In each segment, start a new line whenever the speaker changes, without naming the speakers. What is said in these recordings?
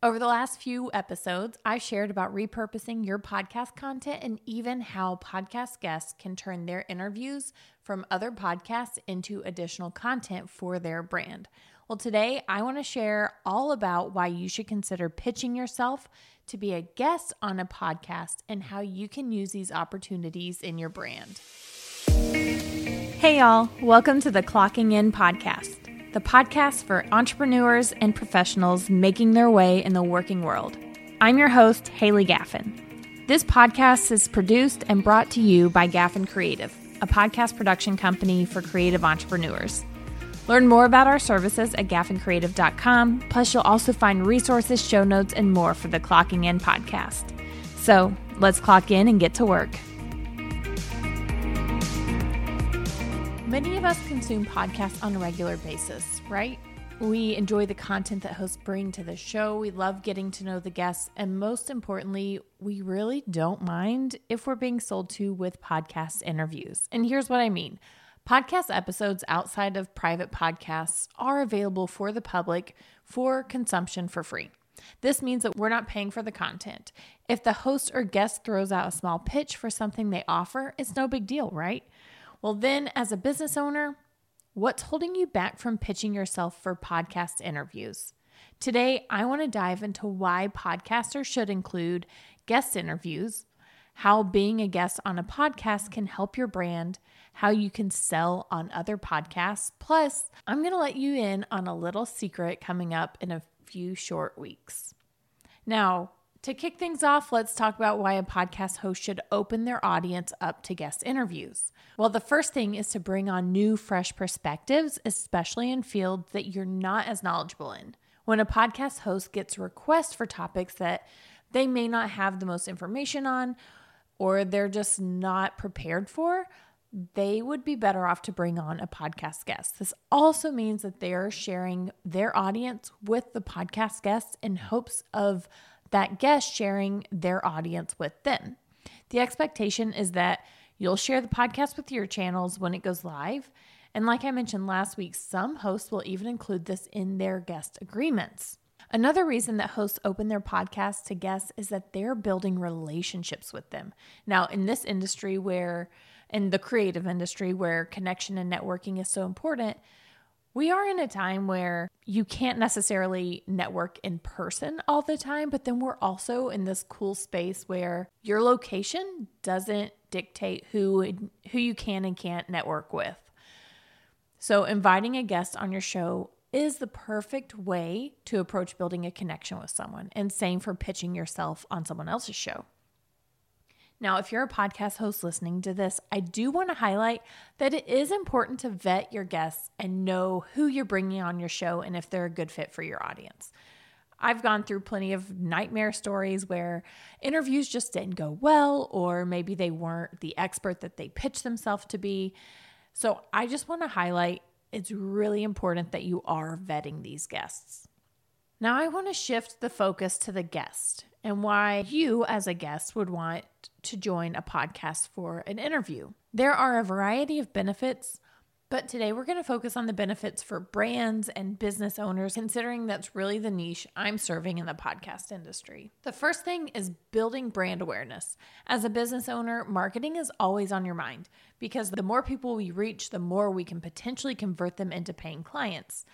Over the last few episodes, I shared about repurposing your podcast content and even how podcast guests can turn their interviews from other podcasts into additional content for their brand. Well, today I want to share all about why you should consider pitching yourself to be a guest on a podcast and how you can use these opportunities in your brand. Hey, y'all, welcome to the Clocking In podcast the podcast for entrepreneurs and professionals making their way in the working world. I'm your host, Haley Gaffin. This podcast is produced and brought to you by Gaffin Creative, a podcast production company for creative entrepreneurs. Learn more about our services at gaffincreative.com. Plus, you'll also find resources, show notes, and more for the Clocking In podcast. So let's clock in and get to work. Many of us consume podcasts on a regular basis, right? We enjoy the content that hosts bring to the show. We love getting to know the guests. And most importantly, we really don't mind if we're being sold to with podcast interviews. And here's what I mean podcast episodes outside of private podcasts are available for the public for consumption for free. This means that we're not paying for the content. If the host or guest throws out a small pitch for something they offer, it's no big deal, right? Well, then, as a business owner, what's holding you back from pitching yourself for podcast interviews? Today, I want to dive into why podcasters should include guest interviews, how being a guest on a podcast can help your brand, how you can sell on other podcasts. Plus, I'm going to let you in on a little secret coming up in a few short weeks. Now, to kick things off, let's talk about why a podcast host should open their audience up to guest interviews. Well, the first thing is to bring on new, fresh perspectives, especially in fields that you're not as knowledgeable in. When a podcast host gets requests for topics that they may not have the most information on or they're just not prepared for, they would be better off to bring on a podcast guest. This also means that they are sharing their audience with the podcast guests in hopes of that guest sharing their audience with them. The expectation is that you'll share the podcast with your channels when it goes live. And like I mentioned last week, some hosts will even include this in their guest agreements. Another reason that hosts open their podcasts to guests is that they're building relationships with them. Now, in this industry where, in the creative industry where connection and networking is so important, we are in a time where you can't necessarily network in person all the time, but then we're also in this cool space where your location doesn't dictate who who you can and can't network with. So inviting a guest on your show is the perfect way to approach building a connection with someone and same for pitching yourself on someone else's show. Now, if you're a podcast host listening to this, I do want to highlight that it is important to vet your guests and know who you're bringing on your show and if they're a good fit for your audience. I've gone through plenty of nightmare stories where interviews just didn't go well, or maybe they weren't the expert that they pitched themselves to be. So I just want to highlight it's really important that you are vetting these guests. Now, I want to shift the focus to the guest and why you, as a guest, would want to join a podcast for an interview. There are a variety of benefits, but today we're going to focus on the benefits for brands and business owners, considering that's really the niche I'm serving in the podcast industry. The first thing is building brand awareness. As a business owner, marketing is always on your mind because the more people we reach, the more we can potentially convert them into paying clients.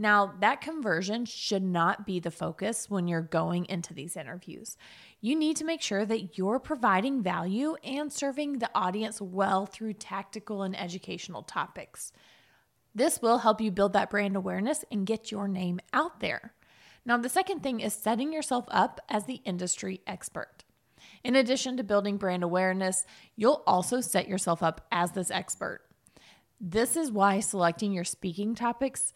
Now, that conversion should not be the focus when you're going into these interviews. You need to make sure that you're providing value and serving the audience well through tactical and educational topics. This will help you build that brand awareness and get your name out there. Now, the second thing is setting yourself up as the industry expert. In addition to building brand awareness, you'll also set yourself up as this expert. This is why selecting your speaking topics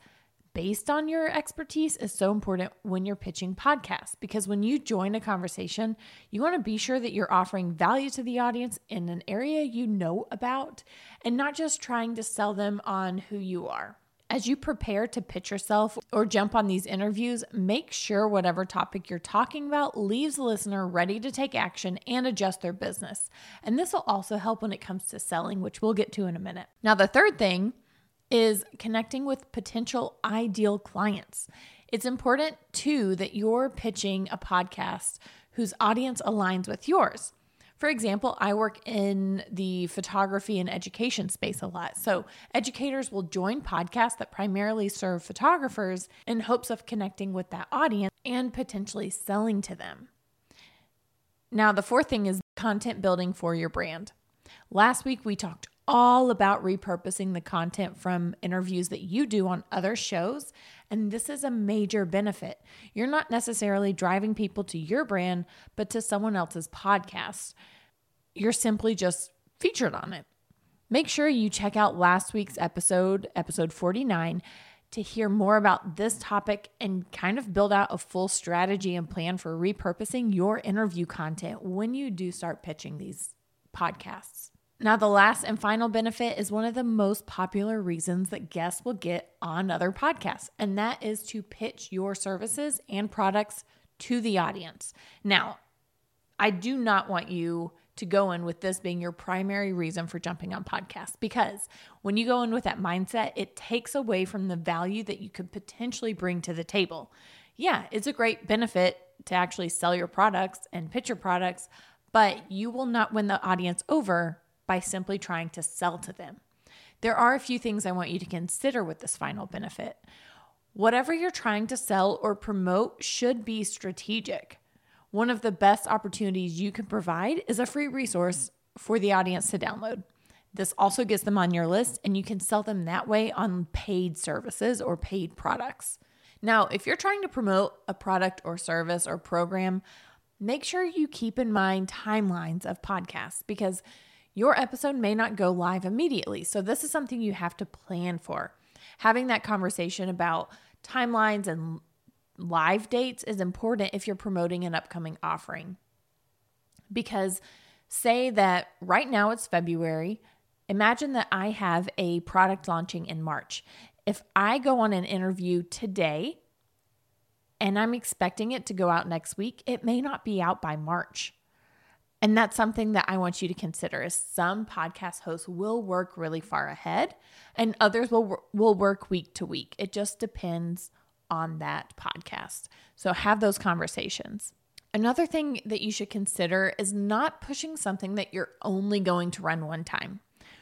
based on your expertise is so important when you're pitching podcasts because when you join a conversation, you want to be sure that you're offering value to the audience in an area you know about and not just trying to sell them on who you are. As you prepare to pitch yourself or jump on these interviews, make sure whatever topic you're talking about leaves the listener ready to take action and adjust their business. And this will also help when it comes to selling, which we'll get to in a minute. Now, the third thing is connecting with potential ideal clients. It's important too that you're pitching a podcast whose audience aligns with yours. For example, I work in the photography and education space a lot. So, educators will join podcasts that primarily serve photographers in hopes of connecting with that audience and potentially selling to them. Now, the fourth thing is content building for your brand. Last week, we talked all about repurposing the content from interviews that you do on other shows. And this is a major benefit. You're not necessarily driving people to your brand, but to someone else's podcast. You're simply just featured on it. Make sure you check out last week's episode, episode 49, to hear more about this topic and kind of build out a full strategy and plan for repurposing your interview content when you do start pitching these podcasts. Now, the last and final benefit is one of the most popular reasons that guests will get on other podcasts, and that is to pitch your services and products to the audience. Now, I do not want you to go in with this being your primary reason for jumping on podcasts because when you go in with that mindset, it takes away from the value that you could potentially bring to the table. Yeah, it's a great benefit to actually sell your products and pitch your products, but you will not win the audience over by simply trying to sell to them. There are a few things I want you to consider with this final benefit. Whatever you're trying to sell or promote should be strategic. One of the best opportunities you can provide is a free resource for the audience to download. This also gets them on your list, and you can sell them that way on paid services or paid products. Now, if you're trying to promote a product or service or program, make sure you keep in mind timelines of podcasts because your episode may not go live immediately. So, this is something you have to plan for. Having that conversation about timelines and live dates is important if you're promoting an upcoming offering. Because, say that right now it's February, imagine that I have a product launching in March. If I go on an interview today and I'm expecting it to go out next week, it may not be out by March. And that's something that I want you to consider is some podcast hosts will work really far ahead and others will will work week to week. It just depends on that podcast. So have those conversations. Another thing that you should consider is not pushing something that you're only going to run one time.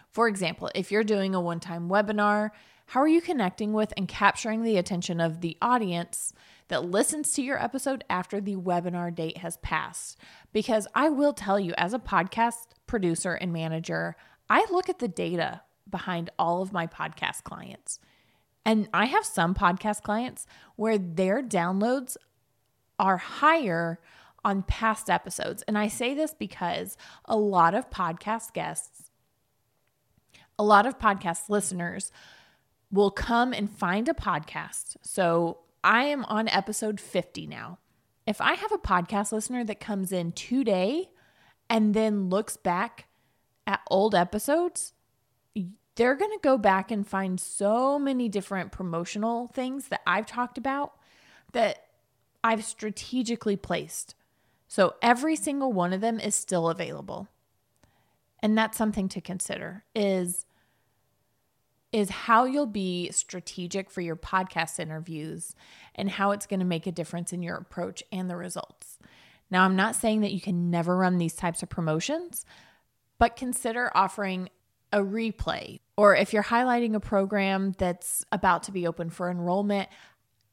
For example, if you're doing a one time webinar, how are you connecting with and capturing the attention of the audience that listens to your episode after the webinar date has passed. Because I will tell you, as a podcast producer and manager, I look at the data behind all of my podcast clients. And I have some podcast clients where their downloads are higher on past episodes. And I say this because a lot of podcast guests, a lot of podcast listeners will come and find a podcast. So I am on episode 50 now. If I have a podcast listener that comes in today and then looks back at old episodes, they're going to go back and find so many different promotional things that I've talked about that I've strategically placed. So every single one of them is still available. And that's something to consider is is how you'll be strategic for your podcast interviews and how it's going to make a difference in your approach and the results. Now, I'm not saying that you can never run these types of promotions, but consider offering a replay. Or if you're highlighting a program that's about to be open for enrollment,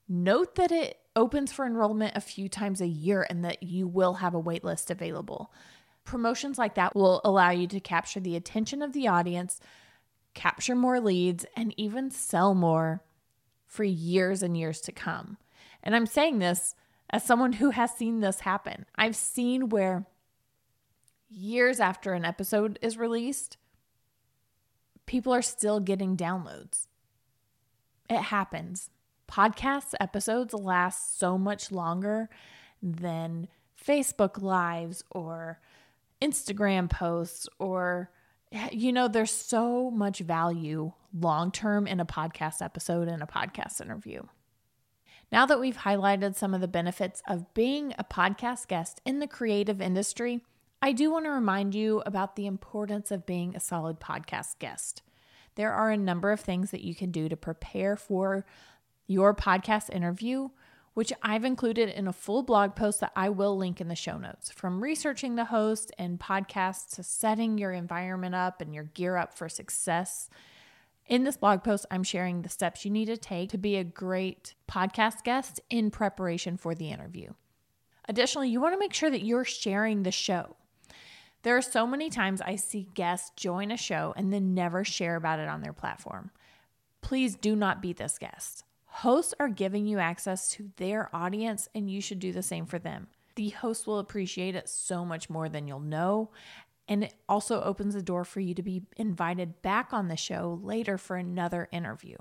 note that it opens for enrollment a few times a year and that you will have a waitlist available. Promotions like that will allow you to capture the attention of the audience capture more leads, and even sell more for years and years to come. And I'm saying this as someone who has seen this happen. I've seen where years after an episode is released, people are still getting downloads. It happens. Podcast episodes last so much longer than Facebook Lives or Instagram posts or you know, there's so much value long term in a podcast episode and a podcast interview. Now that we've highlighted some of the benefits of being a podcast guest in the creative industry, I do want to remind you about the importance of being a solid podcast guest. There are a number of things that you can do to prepare for your podcast interview which I've included in a full blog post that I will link in the show notes. From researching the host and podcasts to setting your environment up and your gear up for success. In this blog post, I'm sharing the steps you need to take to be a great podcast guest in preparation for the interview. Additionally, you want to make sure that you're sharing the show. There are so many times I see guests join a show and then never share about it on their platform. Please do not be this guest. Hosts are giving you access to their audience, and you should do the same for them. The host will appreciate it so much more than you'll know. And it also opens the door for you to be invited back on the show later for another interview.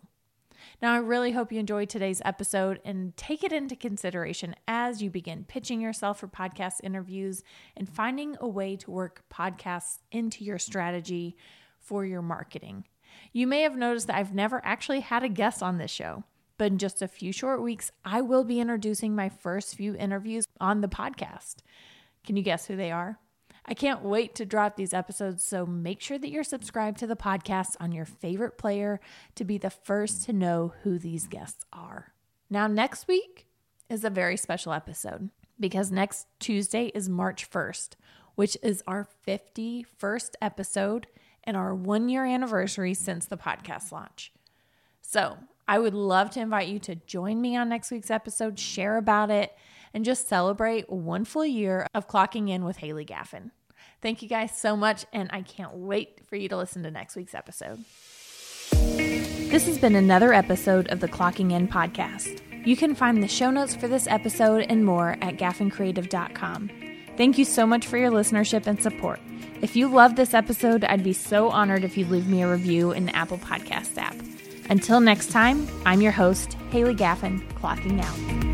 Now, I really hope you enjoyed today's episode and take it into consideration as you begin pitching yourself for podcast interviews and finding a way to work podcasts into your strategy for your marketing. You may have noticed that I've never actually had a guest on this show. But in just a few short weeks, I will be introducing my first few interviews on the podcast. Can you guess who they are? I can't wait to drop these episodes, so make sure that you're subscribed to the podcast on your favorite player to be the first to know who these guests are. Now, next week is a very special episode because next Tuesday is March 1st, which is our 51st episode and our one year anniversary since the podcast launch. So, I would love to invite you to join me on next week's episode, share about it, and just celebrate one full year of clocking in with Haley Gaffin. Thank you guys so much, and I can't wait for you to listen to next week's episode. This has been another episode of the Clocking In podcast. You can find the show notes for this episode and more at gaffincreative.com. Thank you so much for your listenership and support. If you loved this episode, I'd be so honored if you'd leave me a review in the Apple Podcast app. Until next time, I'm your host, Haley Gaffin, clocking out.